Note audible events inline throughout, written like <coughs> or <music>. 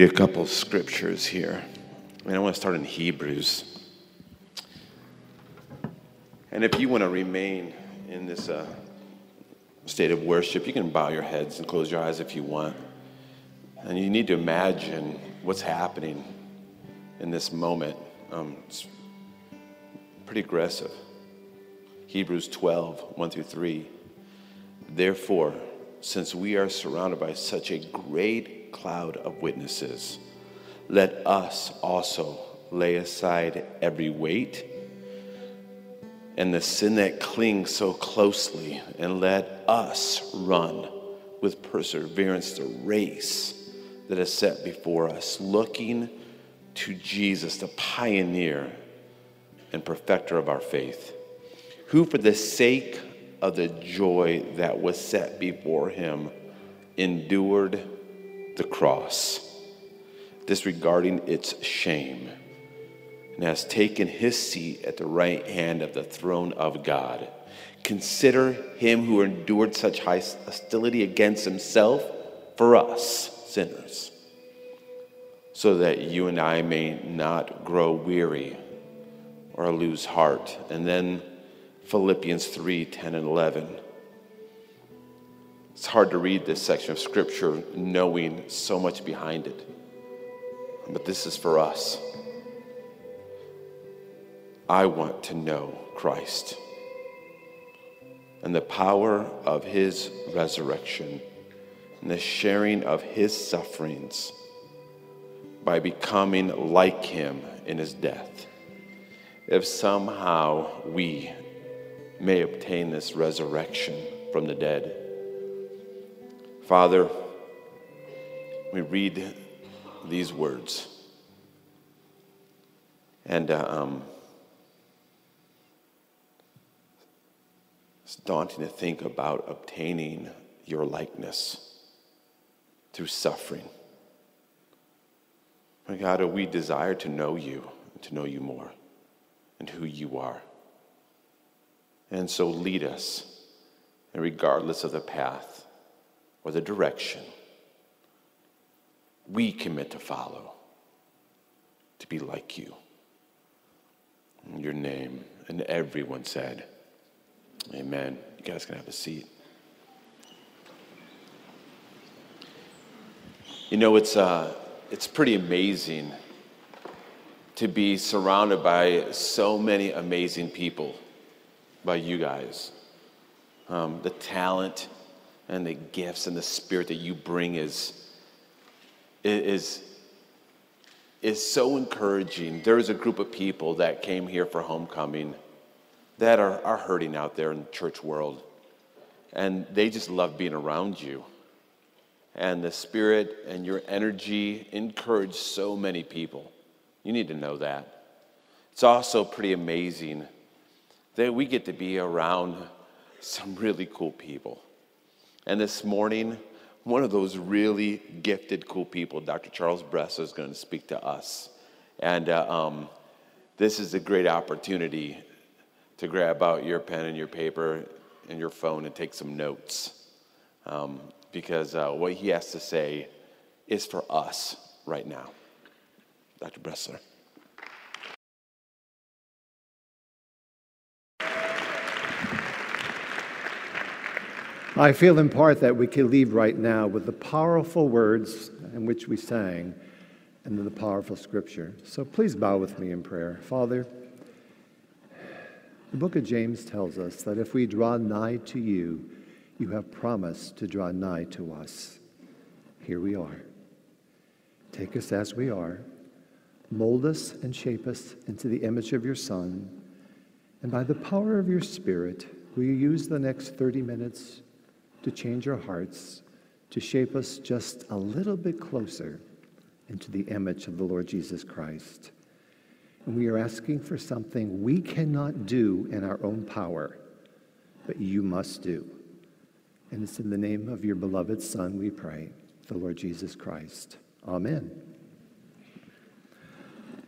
read a couple scriptures here. And I want to start in Hebrews. And if you want to remain in this uh, state of worship, you can bow your heads and close your eyes if you want. And you need to imagine what's happening in this moment. Um, it's pretty aggressive. Hebrews 12, 1 through 3. Therefore, since we are surrounded by such a great cloud of witnesses, let us also lay aside every weight and the sin that clings so closely, and let us run with perseverance the race that is set before us, looking to Jesus, the pioneer and perfecter of our faith, who, for the sake of the joy that was set before him, endured the cross, disregarding its shame and has taken his seat at the right hand of the throne of God. Consider him who endured such hostility against himself for us, sinners, so that you and I may not grow weary or lose heart. And then Philippians 3 10 and 11. It's hard to read this section of scripture knowing so much behind it, but this is for us. I want to know Christ and the power of his resurrection and the sharing of his sufferings by becoming like him in his death. If somehow we may obtain this resurrection from the dead. Father, we read these words. And uh, um, It's daunting to think about obtaining your likeness through suffering. My God, we desire to know you, and to know you more, and who you are. And so lead us, and regardless of the path or the direction, we commit to follow, to be like you. In your name, and everyone said, Amen. You guys can have a seat. You know, it's, uh, it's pretty amazing to be surrounded by so many amazing people, by you guys. Um, the talent and the gifts and the spirit that you bring is, is, is so encouraging. There is a group of people that came here for homecoming that are, are hurting out there in the church world. And they just love being around you. And the spirit and your energy encourage so many people. You need to know that. It's also pretty amazing that we get to be around some really cool people. And this morning, one of those really gifted, cool people, Dr. Charles Bressler, is going to speak to us. And uh, um, this is a great opportunity to grab out your pen and your paper and your phone and take some notes. Um, because uh, what he has to say is for us right now. Dr. Bressler. I feel in part that we can leave right now with the powerful words in which we sang and the powerful scripture. So please bow with me in prayer. Father, the book of James tells us that if we draw nigh to you, you have promised to draw nigh to us. Here we are. Take us as we are, mold us and shape us into the image of your Son, and by the power of your Spirit, will you use the next 30 minutes to change our hearts, to shape us just a little bit closer into the image of the Lord Jesus Christ? And we are asking for something we cannot do in our own power, but you must do. And it's in the name of your beloved Son we pray, the Lord Jesus Christ. Amen.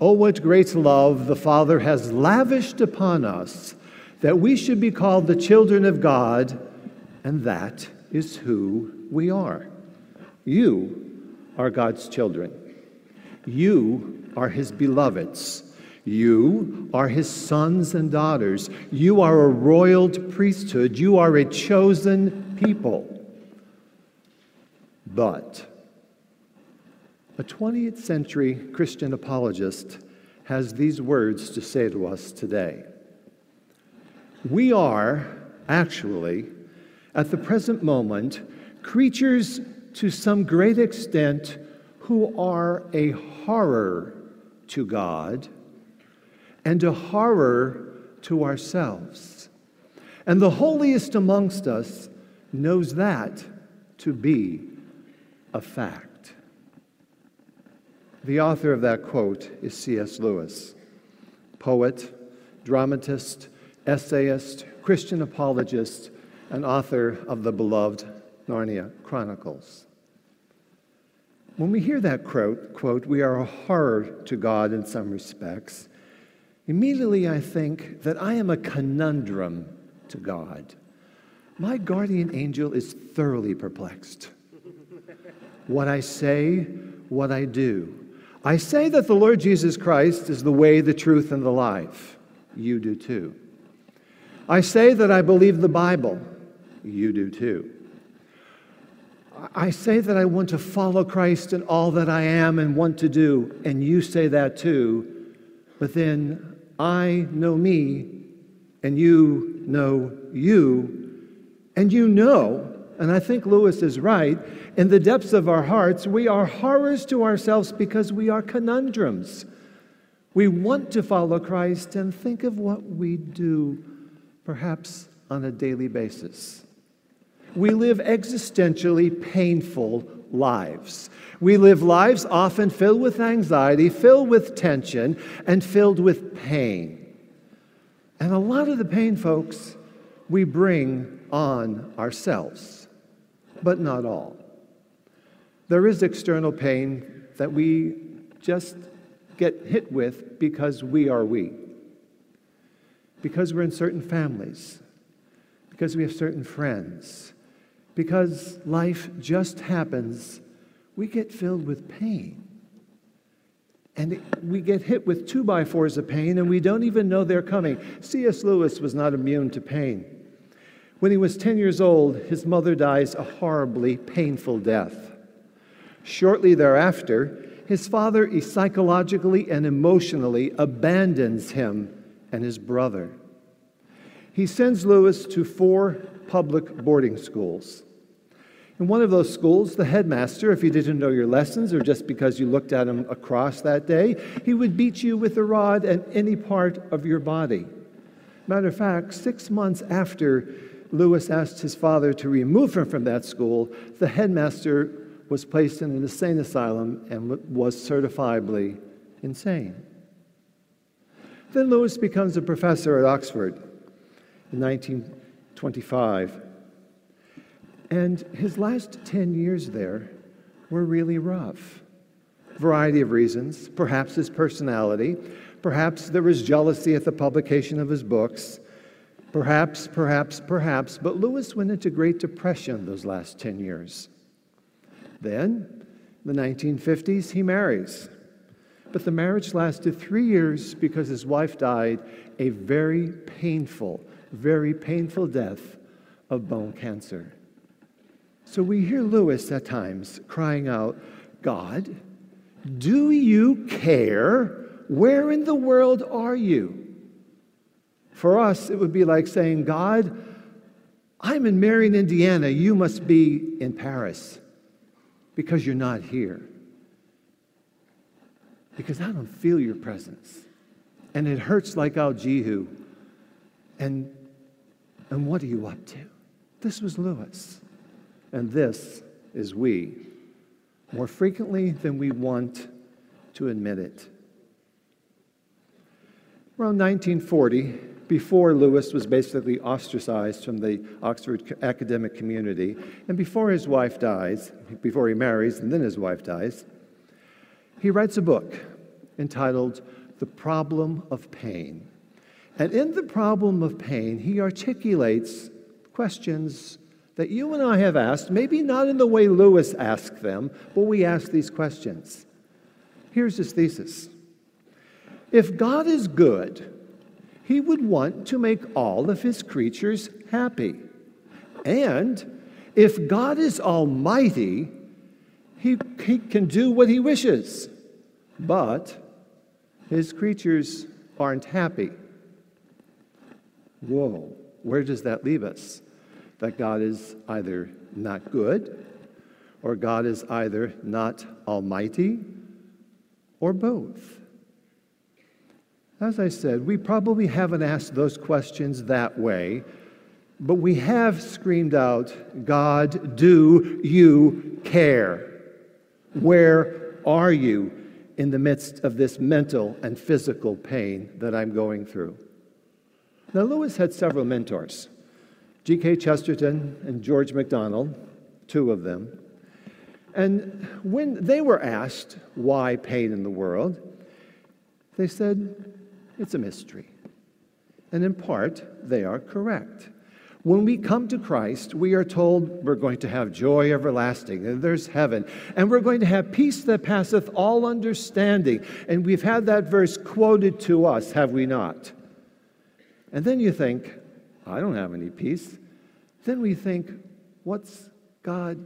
Oh, what great love the Father has lavished upon us that we should be called the children of God, and that is who we are. You are God's children. You are his beloveds. You are his sons and daughters. You are a royal priesthood. You are a chosen people. But a 20th century Christian apologist has these words to say to us today. We are actually, at the present moment, creatures to some great extent who are a horror to God and a horror to ourselves. And the holiest amongst us knows that to be a fact. The author of that quote is C.S. Lewis, poet, dramatist, essayist, Christian apologist, and author of the beloved Narnia Chronicles. When we hear that quote, quote, we are a horror to God in some respects, immediately I think that I am a conundrum to God. My guardian angel is thoroughly perplexed. what I say, what I do. I say that the Lord Jesus Christ is the way, the truth, and the life. You do too. I say that I believe the Bible. You do too. I say that I want to follow Christ in all that I am and want to do, and you say that too, but then I know me, and you know you, and you know, and I think Lewis is right, in the depths of our hearts, we are horrors to ourselves because we are conundrums. We want to follow Christ and think of what we do perhaps on a daily basis. We live existentially painful lives. We live lives often filled with anxiety, filled with tension, and filled with pain. And a lot of the pain, folks, we bring on ourselves, but not all. There is external pain that we just get hit with because we are we because we're in certain families, because we have certain friends, because life just happens, we get filled with pain. And we get hit with two by fours of pain, and we don't even know they're coming. C.S. Lewis was not immune to pain. When he was 10 years old, his mother dies a horribly painful death. Shortly thereafter, his father psychologically and emotionally abandons him and his brother. He sends Lewis to four public boarding schools. In one of those schools, the headmaster, if you didn't know your lessons or just because you looked at him across that day, he would beat you with a rod at any part of your body. Matter of fact, six months after Lewis asked his father to remove him from that school, the headmaster was placed in an insane asylum and was certifiably insane. Then Lewis becomes a professor at Oxford in 1925. And his last 10 years there were really rough. Variety of reasons, perhaps his personality, perhaps there was jealousy at the publication of his books, perhaps, perhaps, perhaps, but Lewis went into Great Depression those last 10 years. Then, in the 1950s, he marries. But the marriage lasted three years because his wife died a very painful, very painful death of bone cancer. So we hear Lewis at times crying out, God, do you care? Where in the world are you? For us, it would be like saying, God, I'm in Marion, Indiana. You must be in Paris because you're not here because I don't feel your presence. And it hurts like Al Jehu. And, and what are you up to? This was Lewis. And this is we, more frequently than we want to admit it. Around 1940, before Lewis was basically ostracized from the Oxford academic community, and before his wife dies, before he marries and then his wife dies, he writes a book entitled The Problem of Pain. And in The Problem of Pain, he articulates questions that you and I have asked, maybe not in the way Lewis asked them, but we ask these questions. Here's his thesis If God is good, he would want to make all of his creatures happy. And if God is almighty, he, he can do what he wishes. But his creatures aren't happy. Whoa, where does that leave us? That God is either not good, or God is either not almighty, or both. As I said, we probably haven't asked those questions that way, but we have screamed out, God, do you care? Where are you in the midst of this mental and physical pain that I'm going through? Now, Lewis had several mentors G.K. Chesterton and George MacDonald, two of them. And when they were asked why pain in the world, they said, it's a mystery. And in part, they are correct. When we come to Christ, we are told we're going to have joy everlasting, and there's heaven, and we're going to have peace that passeth all understanding. And we've had that verse quoted to us, have we not? And then you think, I don't have any peace. Then we think, what's God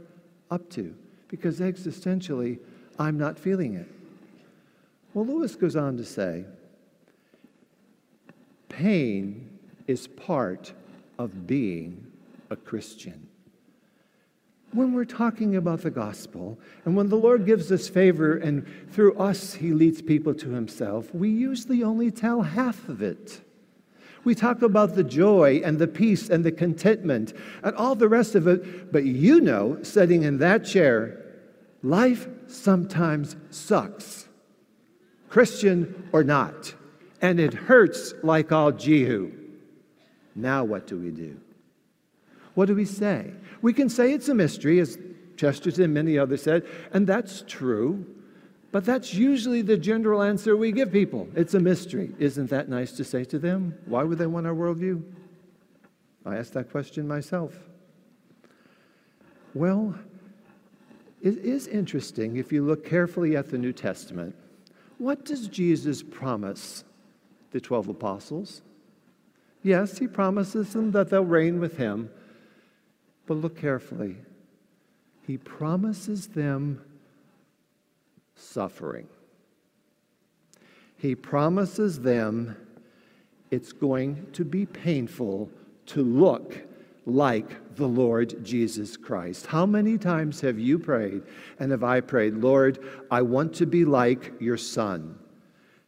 up to? Because existentially, I'm not feeling it. Well, Lewis goes on to say, pain is part of being a Christian. When we're talking about the gospel, and when the Lord gives us favor and through us he leads people to himself, we usually only tell half of it. We talk about the joy and the peace and the contentment and all the rest of it, but you know, sitting in that chair, life sometimes sucks, Christian or not, and it hurts like all Jehu. Now, what do we do? What do we say? We can say it's a mystery, as Chesterton and many others said, and that's true, but that's usually the general answer we give people. It's a mystery. Isn't that nice to say to them? Why would they want our worldview? I asked that question myself. Well, it is interesting if you look carefully at the New Testament. What does Jesus promise the 12 apostles? Yes, he promises them that they'll reign with him. But look carefully. He promises them suffering. He promises them it's going to be painful to look like the Lord Jesus Christ. How many times have you prayed and have I prayed, Lord, I want to be like your Son?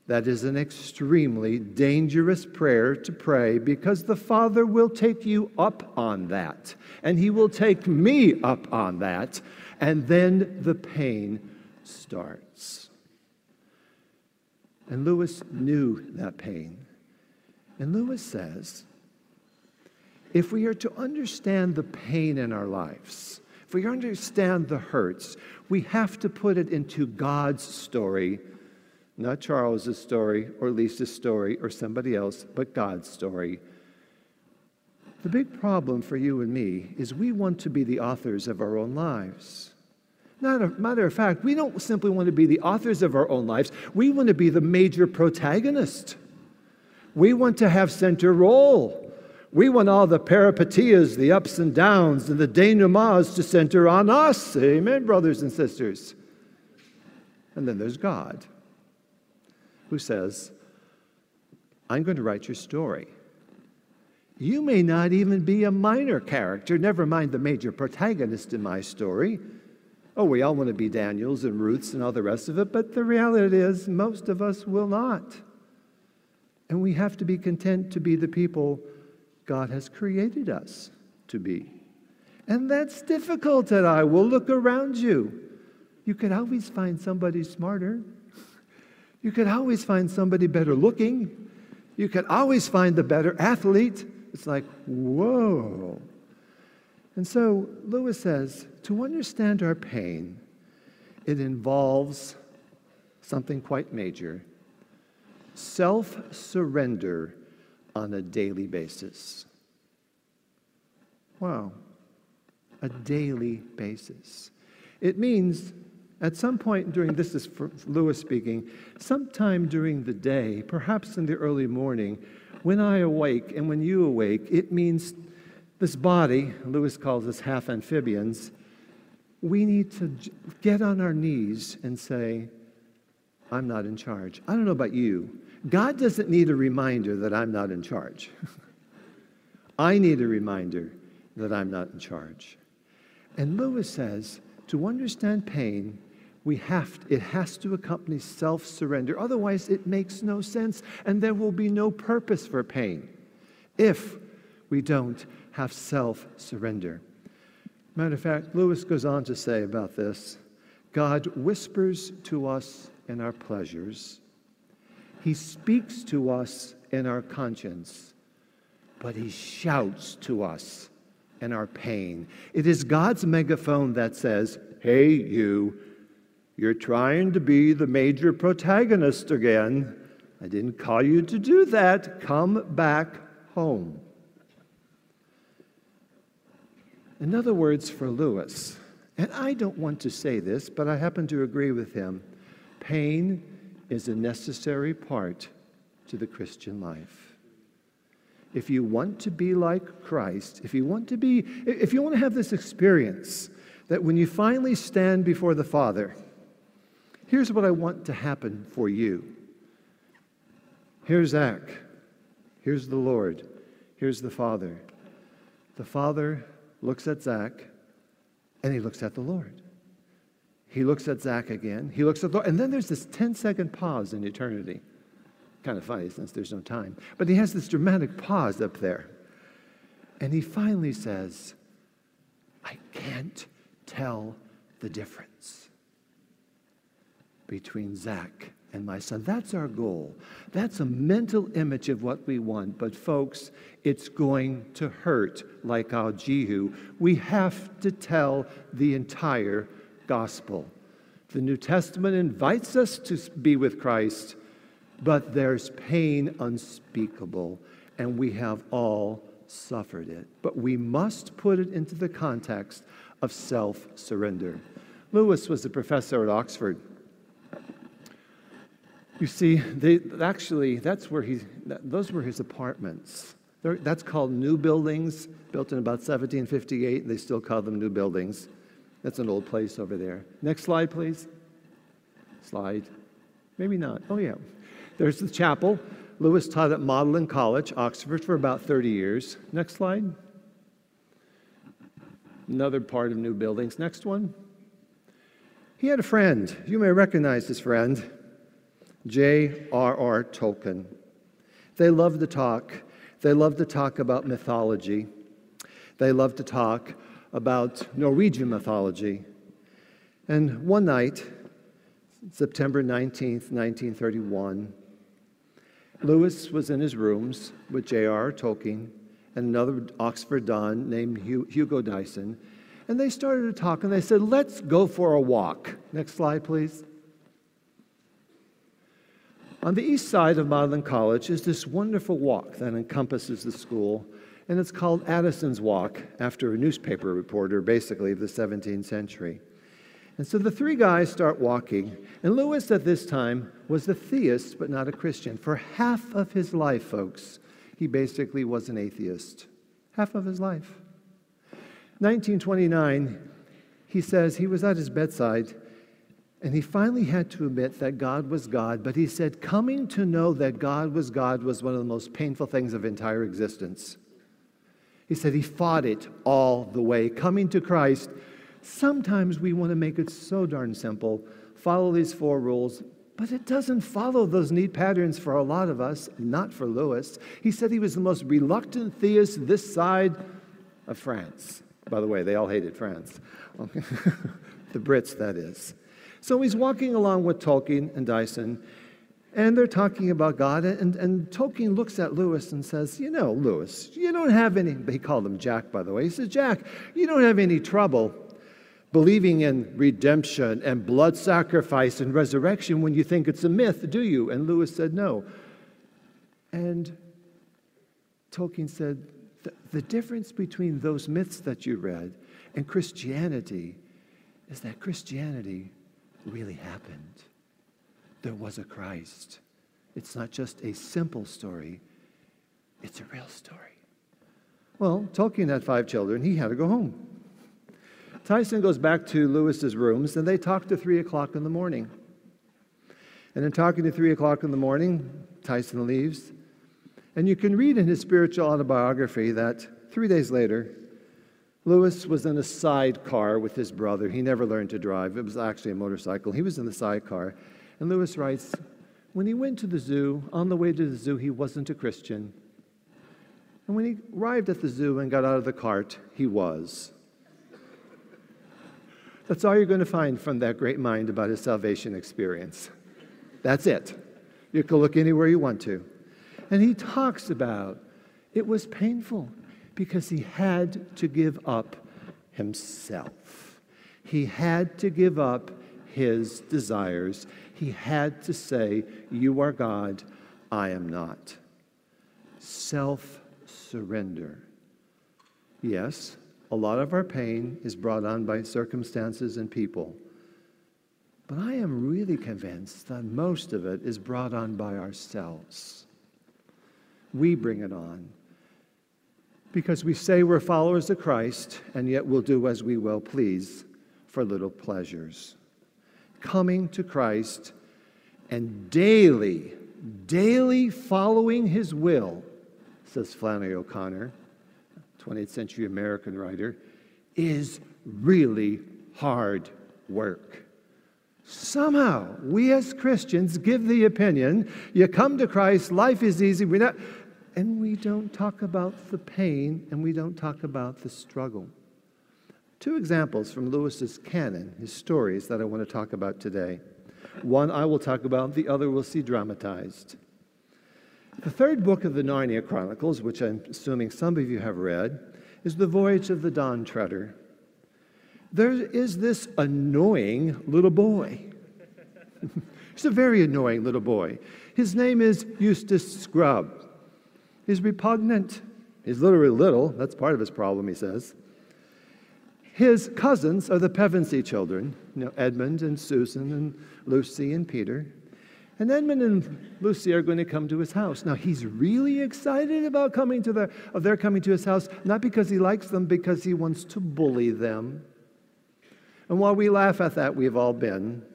That is an extremely dangerous prayer to pray because the Father will take you up on that, and He will take me up on that, and then the pain starts. And Lewis knew that pain. And Lewis says if we are to understand the pain in our lives, if we understand the hurts, we have to put it into God's story not Charles's story or Lisa's story or somebody else, but God's story. The big problem for you and me is we want to be the authors of our own lives. Matter of fact, we don't simply want to be the authors of our own lives, we want to be the major protagonist. We want to have center role. We want all the peripeteias, the ups and downs, and the denouements to center on us. Amen, brothers and sisters. And then there's God who says, I'm going to write your story. You may not even be a minor character, never mind the major protagonist in my story. Oh, we all want to be Daniels and Ruths and all the rest of it, but the reality is most of us will not. And we have to be content to be the people God has created us to be. And that's difficult at I will look around you. You could always find somebody smarter. You could always find somebody better looking. You could always find the better athlete. It's like, whoa. And so Lewis says to understand our pain, it involves something quite major self surrender on a daily basis. Wow, a daily basis. It means At some point during, this is Lewis speaking, sometime during the day, perhaps in the early morning, when I awake and when you awake, it means this body, Lewis calls us half amphibians, we need to get on our knees and say, I'm not in charge. I don't know about you. God doesn't need a reminder that I'm not in charge. <laughs> I need a reminder that I'm not in charge. And Lewis says to understand pain, we have to, it has to accompany self-surrender otherwise it makes no sense and there will be no purpose for pain if we don't have self-surrender matter of fact lewis goes on to say about this god whispers to us in our pleasures he speaks to us in our conscience but he shouts to us in our pain it is god's megaphone that says hey you you're trying to be the major protagonist again. I didn't call you to do that. Come back home. In other words, for Lewis, and I don't want to say this, but I happen to agree with him pain is a necessary part to the Christian life. If you want to be like Christ, if you want to be, if you want to have this experience that when you finally stand before the Father, Here's what I want to happen for you. Here's Zach. Here's the Lord. Here's the Father. The Father looks at Zach and he looks at the Lord. He looks at Zach again. He looks at the Lord. And then there's this 10 second pause in eternity. Kind of funny since there's no time. But he has this dramatic pause up there. And he finally says, I can't tell the difference between Zach and my son. That's our goal. That's a mental image of what we want. But, folks, it's going to hurt like our Jehu. We have to tell the entire gospel. The New Testament invites us to be with Christ, but there's pain unspeakable, and we have all suffered it. But we must put it into the context of self surrender. Lewis was a professor at Oxford. You see, they, actually, that's where he, that, those were his apartments. They're, that's called new buildings, built in about 1758. They still call them new buildings. That's an old place over there. Next slide, please. Slide. Maybe not. Oh, yeah. There's the chapel. Lewis taught at Magdalen College, Oxford, for about 30 years. Next slide. Another part of new buildings. Next one. He had a friend. You may recognize this friend. J.R.R. Tolkien. They love to talk. They love to talk about mythology. They love to talk about Norwegian mythology. And one night, September 19th, 1931, Lewis was in his rooms with J.R.R. Tolkien and another Oxford Don named Hugo Dyson. And they started to talk and they said, Let's go for a walk. Next slide, please. On the east side of Magdalen College is this wonderful walk that encompasses the school, and it's called Addison's Walk, after a newspaper reporter, basically, of the 17th century. And so the three guys start walking, and Lewis at this time was a theist, but not a Christian. For half of his life, folks, he basically was an atheist. Half of his life. 1929, he says he was at his bedside and he finally had to admit that God was God, but he said, coming to know that God was God was one of the most painful things of entire existence. He said he fought it all the way. Coming to Christ, sometimes we want to make it so darn simple follow these four rules, but it doesn't follow those neat patterns for a lot of us, not for Lewis. He said he was the most reluctant theist this side of France. By the way, they all hated France. <laughs> the Brits, that is. So he's walking along with Tolkien and Dyson, and they're talking about God. And, and Tolkien looks at Lewis and says, You know, Lewis, you don't have any, he called him Jack, by the way. He says, Jack, you don't have any trouble believing in redemption and blood sacrifice and resurrection when you think it's a myth, do you? And Lewis said, No. And Tolkien said, The difference between those myths that you read and Christianity is that Christianity really happened. There was a Christ. It's not just a simple story, it's a real story. Well, Tolkien had five children. He had to go home. Dyson goes back to Lewis's rooms, and they talk to 3 o'clock in the morning. And in talking to 3 o'clock in the morning, Dyson leaves. And you can read in his spiritual autobiography that three days later, Lewis was in a sidecar with his brother. He never learned to drive, it was actually a motorcycle. He was in the sidecar. And Lewis writes When he went to the zoo, on the way to the zoo, he wasn't a Christian. And when he arrived at the zoo and got out of the cart, he was. That's all you're going to find from that great mind about his salvation experience. That's it. You can look anywhere you want to. And he talks about it was painful because he had to give up himself. He had to give up his desires. He had to say, You are God, I am not. Self surrender. Yes, a lot of our pain is brought on by circumstances and people. But I am really convinced that most of it is brought on by ourselves. We bring it on because we say we're followers of Christ, and yet we'll do as we will please for little pleasures. Coming to Christ and daily, daily following his will says Flannery O'Connor, 20th century American writer, is really hard work. Somehow, we as Christians give the opinion you come to Christ, life is easy, we're not, and we don't talk about the pain and we don't talk about the struggle. Two examples from Lewis's canon, his stories that I want to talk about today. One I will talk about, the other we'll see dramatized. The third book of the Narnia Chronicles, which I'm assuming some of you have read, is The Voyage of the Dawn Treader. There is this annoying little boy. <laughs> He's a very annoying little boy. His name is Eustace Scrubb. He's repugnant. He's literally little. That's part of his problem, he says. His cousins are the Pevensey children, you know, Edmund and Susan and Lucy and Peter. And Edmund and Lucy are going to come to his house. Now, he's really excited about coming to their, of their coming to his house, not because he likes them, because he wants to bully them. And while we laugh at that, we've all been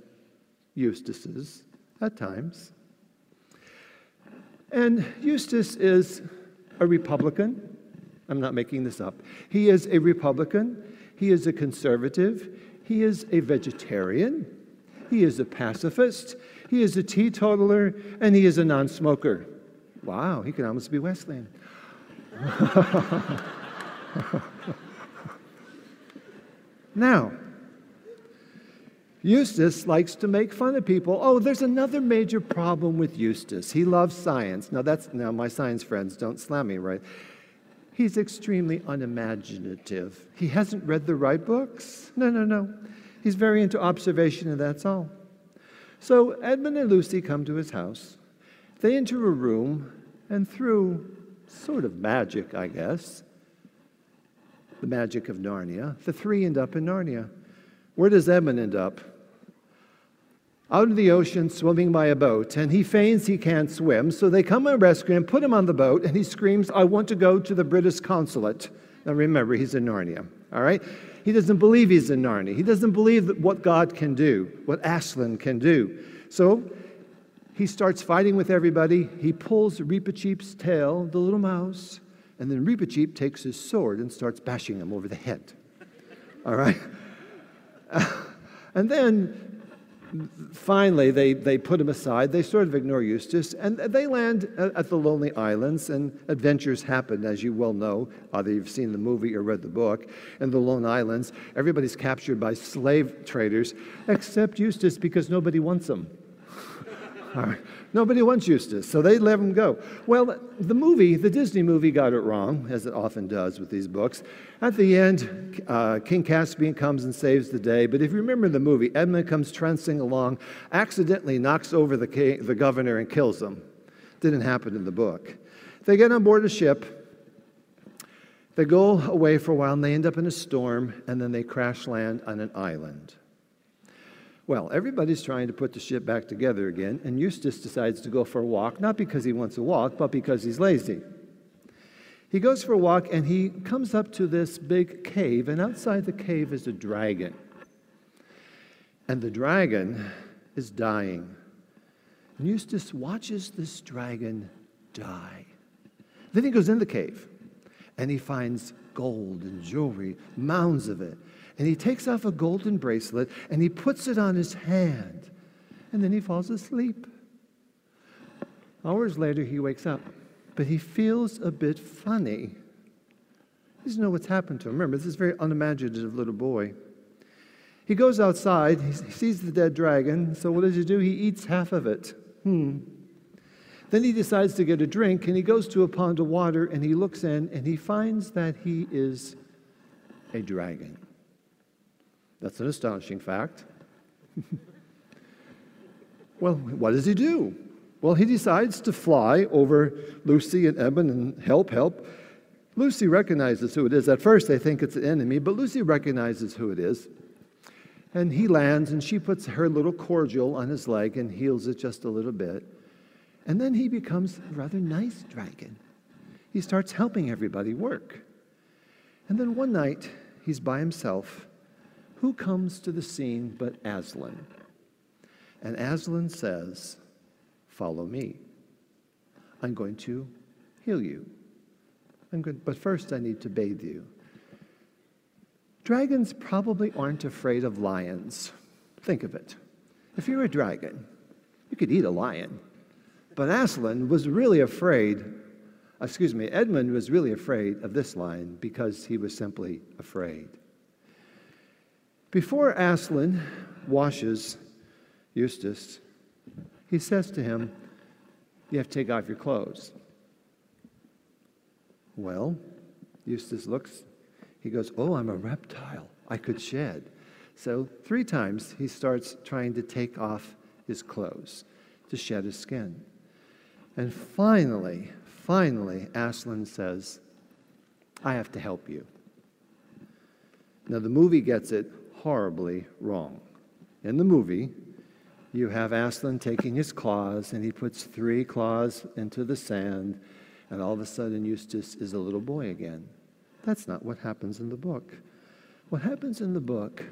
Eustaces at times. And Eustace is a Republican. I'm not making this up. He is a Republican. He is a conservative. He is a vegetarian. He is a pacifist. He is a teetotaler and he is a non smoker. Wow, he could almost be Wesleyan. <laughs> now, Eustace likes to make fun of people. Oh, there's another major problem with Eustace. He loves science. Now that's now my science friends don't slam me, right? He's extremely unimaginative. He hasn't read the right books. No, no, no. He's very into observation and that's all. So Edmund and Lucy come to his house. They enter a room, and through sort of magic, I guess, the magic of Narnia, the three end up in Narnia. Where does Edmund end up? Out of the ocean, swimming by a boat, and he feigns he can't swim, so they come and rescue him, put him on the boat, and he screams, I want to go to the British consulate. Now remember, he's in Narnia, all right? He doesn't believe he's in Narnia. He doesn't believe that what God can do, what Aslan can do. So he starts fighting with everybody. He pulls Reepicheep's tail, the little mouse, and then Reepicheep takes his sword and starts bashing him over the head. All right? <laughs> and then finally, they, they put him aside. They sort of ignore Eustace, and they land at the Lonely Islands, and adventures happen, as you well know, either you've seen the movie or read the book. In the Lone Islands, everybody's captured by slave traders, except Eustace, because nobody wants him. <laughs> Nobody wants Eustace, so they let him go. Well, the movie, the Disney movie, got it wrong, as it often does with these books. At the end, uh, King Caspian comes and saves the day. But if you remember the movie, Edmund comes trancing along, accidentally knocks over the, king, the governor and kills him. Didn't happen in the book. They get on board a ship. They go away for a while and they end up in a storm, and then they crash land on an island. Well, everybody's trying to put the ship back together again, and Eustace decides to go for a walk, not because he wants to walk, but because he's lazy. He goes for a walk and he comes up to this big cave, and outside the cave is a dragon. And the dragon is dying. And Eustace watches this dragon die. Then he goes in the cave and he finds gold and jewelry, mounds of it. And he takes off a golden bracelet and he puts it on his hand. And then he falls asleep. Hours later, he wakes up, but he feels a bit funny. He doesn't know what's happened to him. Remember, this is a very unimaginative little boy. He goes outside, he sees the dead dragon, so what does he do? He eats half of it. Hmm. Then he decides to get a drink and he goes to a pond of water and he looks in and he finds that he is a dragon. That's an astonishing fact. <laughs> well, what does he do? Well, he decides to fly over Lucy and Eben and help, help. Lucy recognizes who it is. At first, they think it's an enemy, but Lucy recognizes who it is. And he lands, and she puts her little cordial on his leg and heals it just a little bit. And then he becomes a rather nice dragon. He starts helping everybody work. And then one night, he's by himself who comes to the scene but Aslan? And Aslan says, Follow me. I'm going to heal you. I'm good, but first I need to bathe you. Dragons probably aren't afraid of lions. Think of it. If you're a dragon, you could eat a lion. But Aslan was really afraid, excuse me, Edmund was really afraid of this lion because he was simply afraid. Before Aslan washes Eustace, he says to him, You have to take off your clothes. Well, Eustace looks, he goes, Oh, I'm a reptile. I could shed. So, three times he starts trying to take off his clothes to shed his skin. And finally, finally, Aslan says, I have to help you. Now, the movie gets it horribly wrong. In the movie, you have Aslan taking his claws, and he puts three claws into the sand, and all of a sudden Eustace is a little boy again. That's not what happens in the book. What happens in the book,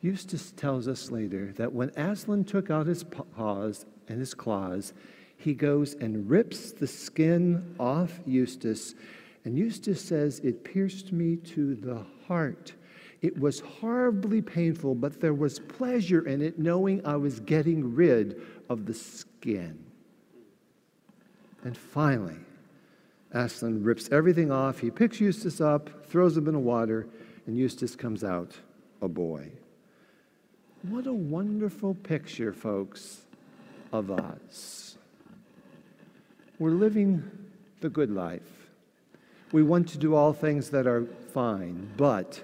Eustace tells us later that when Aslan took out his paws and his claws, he goes and rips the skin off Eustace, and Eustace says, It pierced me to the heart. It was horribly painful, but there was pleasure in it knowing I was getting rid of the skin. And finally, Aslan rips everything off. He picks Eustace up, throws him in the water, and Eustace comes out a boy. What a wonderful picture, folks, of us. We're living the good life. We want to do all things that are fine, but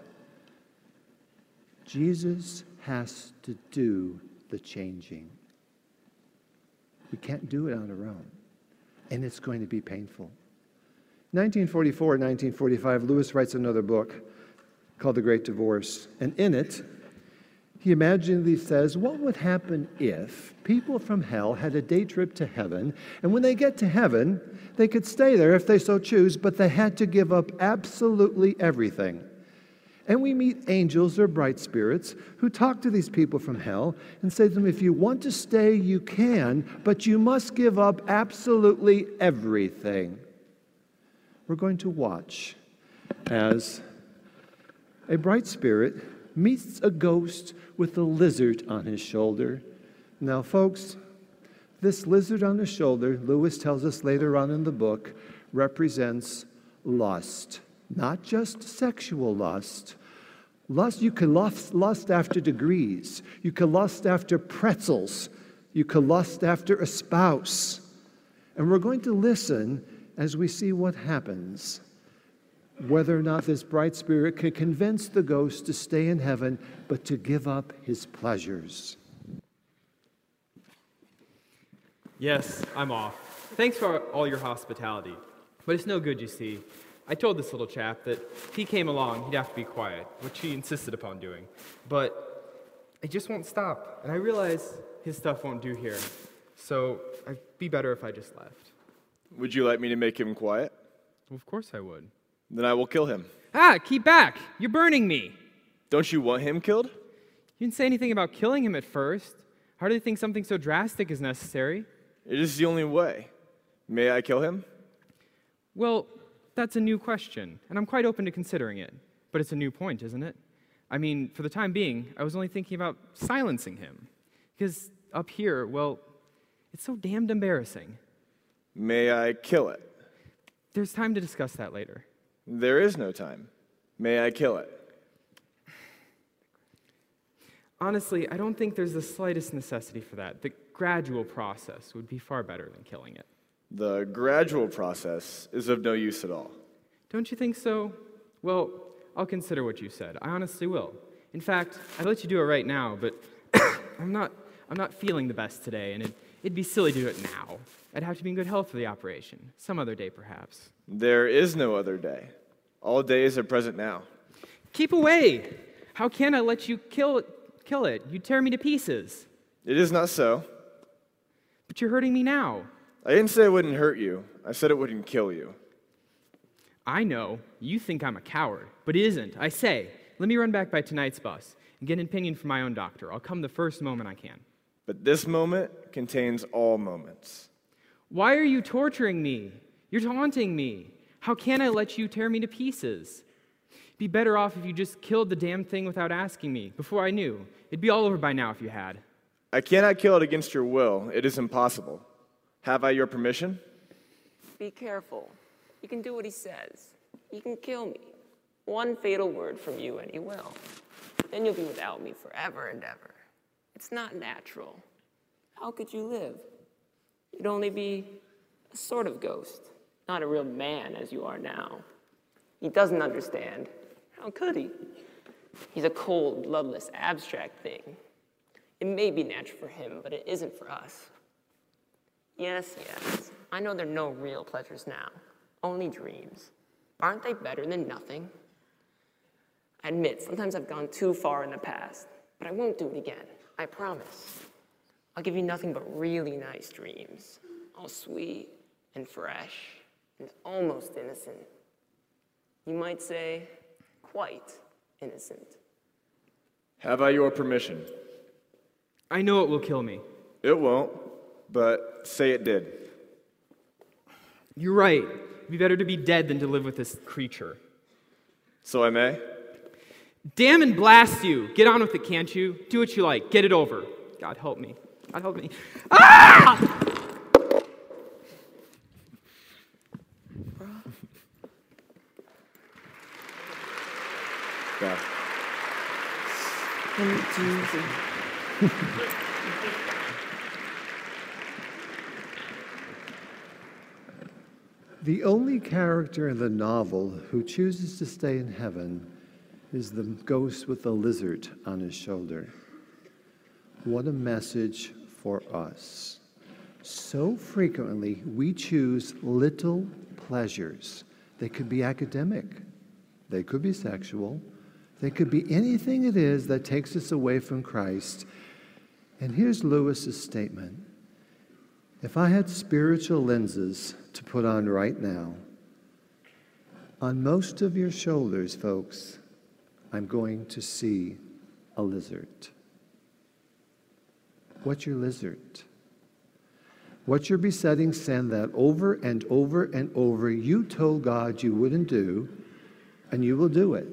Jesus has to do the changing. We can't do it on our own, and it's going to be painful. 1944, 1945, Lewis writes another book called The Great Divorce, and in it, he imaginatively says, What would happen if people from hell had a day trip to heaven, and when they get to heaven, they could stay there if they so choose, but they had to give up absolutely everything? And we meet angels or bright spirits who talk to these people from hell and say to them, if you want to stay, you can, but you must give up absolutely everything. We're going to watch as a bright spirit meets a ghost with a lizard on his shoulder. Now, folks, this lizard on the shoulder, Lewis tells us later on in the book, represents lust. Not just sexual lust, Lust, you can lust, lust after degrees. You can lust after pretzels. You can lust after a spouse. And we're going to listen as we see what happens, whether or not this bright spirit can convince the ghost to stay in heaven, but to give up his pleasures. Yes, I'm off. Thanks for all your hospitality. But it's no good, you see. I told this little chap that if he came along, he'd have to be quiet, which he insisted upon doing. But it just won't stop. And I realize his stuff won't do here. So I'd be better if I just left. Would you like me to make him quiet? Well, of course I would. Then I will kill him. Ah, keep back! You're burning me! Don't you want him killed? You didn't say anything about killing him at first. Hardly think something so drastic is necessary. It is the only way. May I kill him? Well, that's a new question, and I'm quite open to considering it. But it's a new point, isn't it? I mean, for the time being, I was only thinking about silencing him. Because up here, well, it's so damned embarrassing. May I kill it? There's time to discuss that later. There is no time. May I kill it? Honestly, I don't think there's the slightest necessity for that. The gradual process would be far better than killing it. The gradual process is of no use at all. Don't you think so? Well, I'll consider what you said. I honestly will. In fact, I'd let you do it right now, but <coughs> I'm not I'm not feeling the best today, and it, it'd be silly to do it now. I'd have to be in good health for the operation. Some other day, perhaps. There is no other day. All days are present now. Keep away! How can I let you kill, kill it? You tear me to pieces. It is not so. But you're hurting me now. I didn't say it wouldn't hurt you. I said it wouldn't kill you. I know. You think I'm a coward, but it isn't. I say, let me run back by tonight's bus and get an opinion from my own doctor. I'll come the first moment I can. But this moment contains all moments. Why are you torturing me? You're taunting me. How can I let you tear me to pieces? Be better off if you just killed the damn thing without asking me before I knew. It'd be all over by now if you had. I cannot kill it against your will. It is impossible. Have I your permission? Be careful. You can do what he says. You can kill me. One fatal word from you, and he will. Then you'll be without me forever and ever. It's not natural. How could you live? You'd only be a sort of ghost, not a real man as you are now. He doesn't understand. How could he? He's a cold, bloodless, abstract thing. It may be natural for him, but it isn't for us. Yes, yes, I know there are no real pleasures now, only dreams. Aren't they better than nothing? I admit, sometimes I've gone too far in the past, but I won't do it again. I promise. I'll give you nothing but really nice dreams, all sweet and fresh and almost innocent. You might say, quite innocent. Have I your permission? I know it will kill me. It won't, but say it did. You're right. It'd be better to be dead than to live with this creature. So I may? Damn and blast you! Get on with it, can't you? Do what you like. Get it over. God help me. God help me. Ah! Yeah. <laughs> The only character in the novel who chooses to stay in heaven is the ghost with the lizard on his shoulder. What a message for us. So frequently, we choose little pleasures. They could be academic, they could be sexual, they could be anything it is that takes us away from Christ. And here's Lewis's statement If I had spiritual lenses to put on right now, on most of your shoulders, folks, I'm going to see a lizard. What's your lizard? What's your besetting sin that over and over and over you told God you wouldn't do, and you will do it?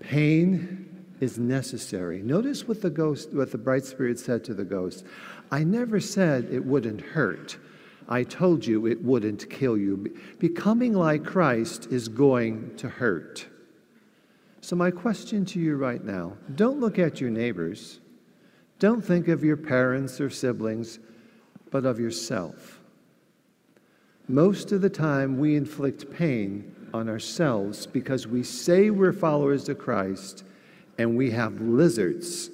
Pain is necessary. Notice what the ghost, what the bright spirit said to the ghost. I never said it wouldn't hurt. I told you it wouldn't kill you. Becoming like Christ is going to hurt. So, my question to you right now don't look at your neighbors, don't think of your parents or siblings, but of yourself. Most of the time, we inflict pain on ourselves because we say we're followers of Christ and we have lizards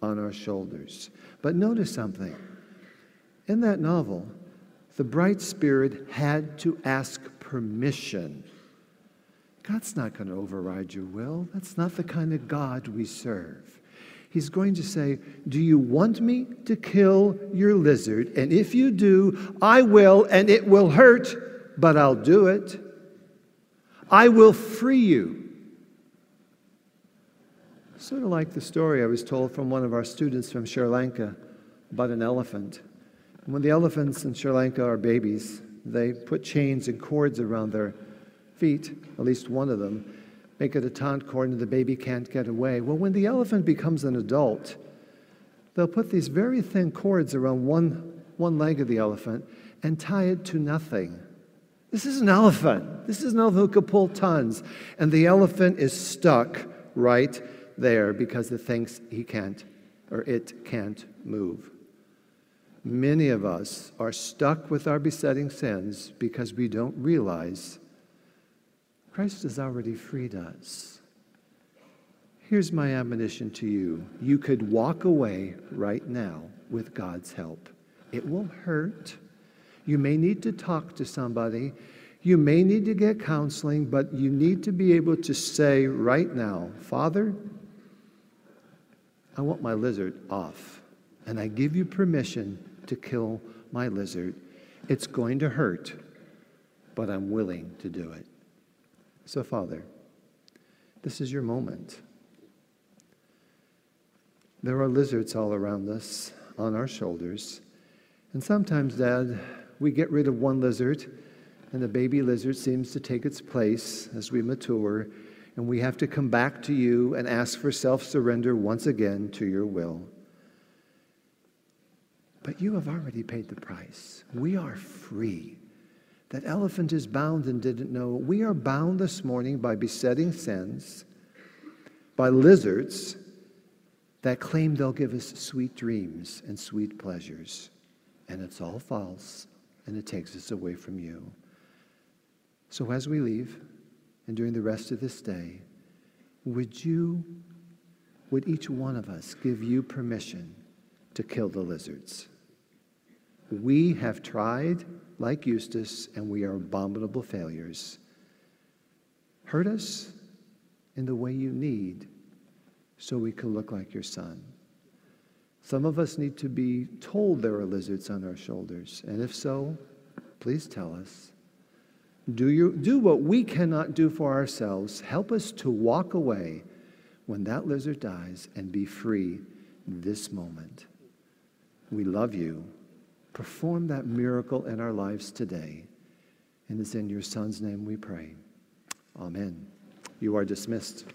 on our shoulders. But notice something. In that novel, the bright spirit had to ask permission. God's not going to override your will. That's not the kind of God we serve. He's going to say, Do you want me to kill your lizard? And if you do, I will, and it will hurt, but I'll do it. I will free you. Sort of like the story I was told from one of our students from Sri Lanka about an elephant. When the elephants in Sri Lanka are babies, they put chains and cords around their feet, at least one of them, make it a taunt cord and the baby can't get away. Well, when the elephant becomes an adult, they'll put these very thin cords around one, one leg of the elephant and tie it to nothing. This is an elephant. This is an elephant who could pull tons. And the elephant is stuck right there because it thinks he can't or it can't move. Many of us are stuck with our besetting sins because we don't realize Christ has already freed us. Here's my admonition to you you could walk away right now with God's help. It will hurt. You may need to talk to somebody. You may need to get counseling, but you need to be able to say right now, Father, I want my lizard off, and I give you permission to kill my lizard. It's going to hurt, but I'm willing to do it. So, Father, this is your moment. There are lizards all around us, on our shoulders. And sometimes, Dad, we get rid of one lizard, and the baby lizard seems to take its place as we mature, and we have to come back to you and ask for self surrender once again to your will. But you have already paid the price. We are free. That elephant is bound and didn't know. We are bound this morning by besetting sins, by lizards that claim they'll give us sweet dreams and sweet pleasures. And it's all false, and it takes us away from you. So as we leave, and during the rest of this day, would you, would each one of us give you permission to kill the lizards? We have tried like Eustace, and we are abominable failures. Hurt us in the way you need so we can look like your son. Some of us need to be told there are lizards on our shoulders, and if so, please tell us. Do, you, do what we cannot do for ourselves. Help us to walk away when that lizard dies and be free this moment. We love you. Perform that miracle in our lives today. And it's in your Son's name we pray. Amen. You are dismissed.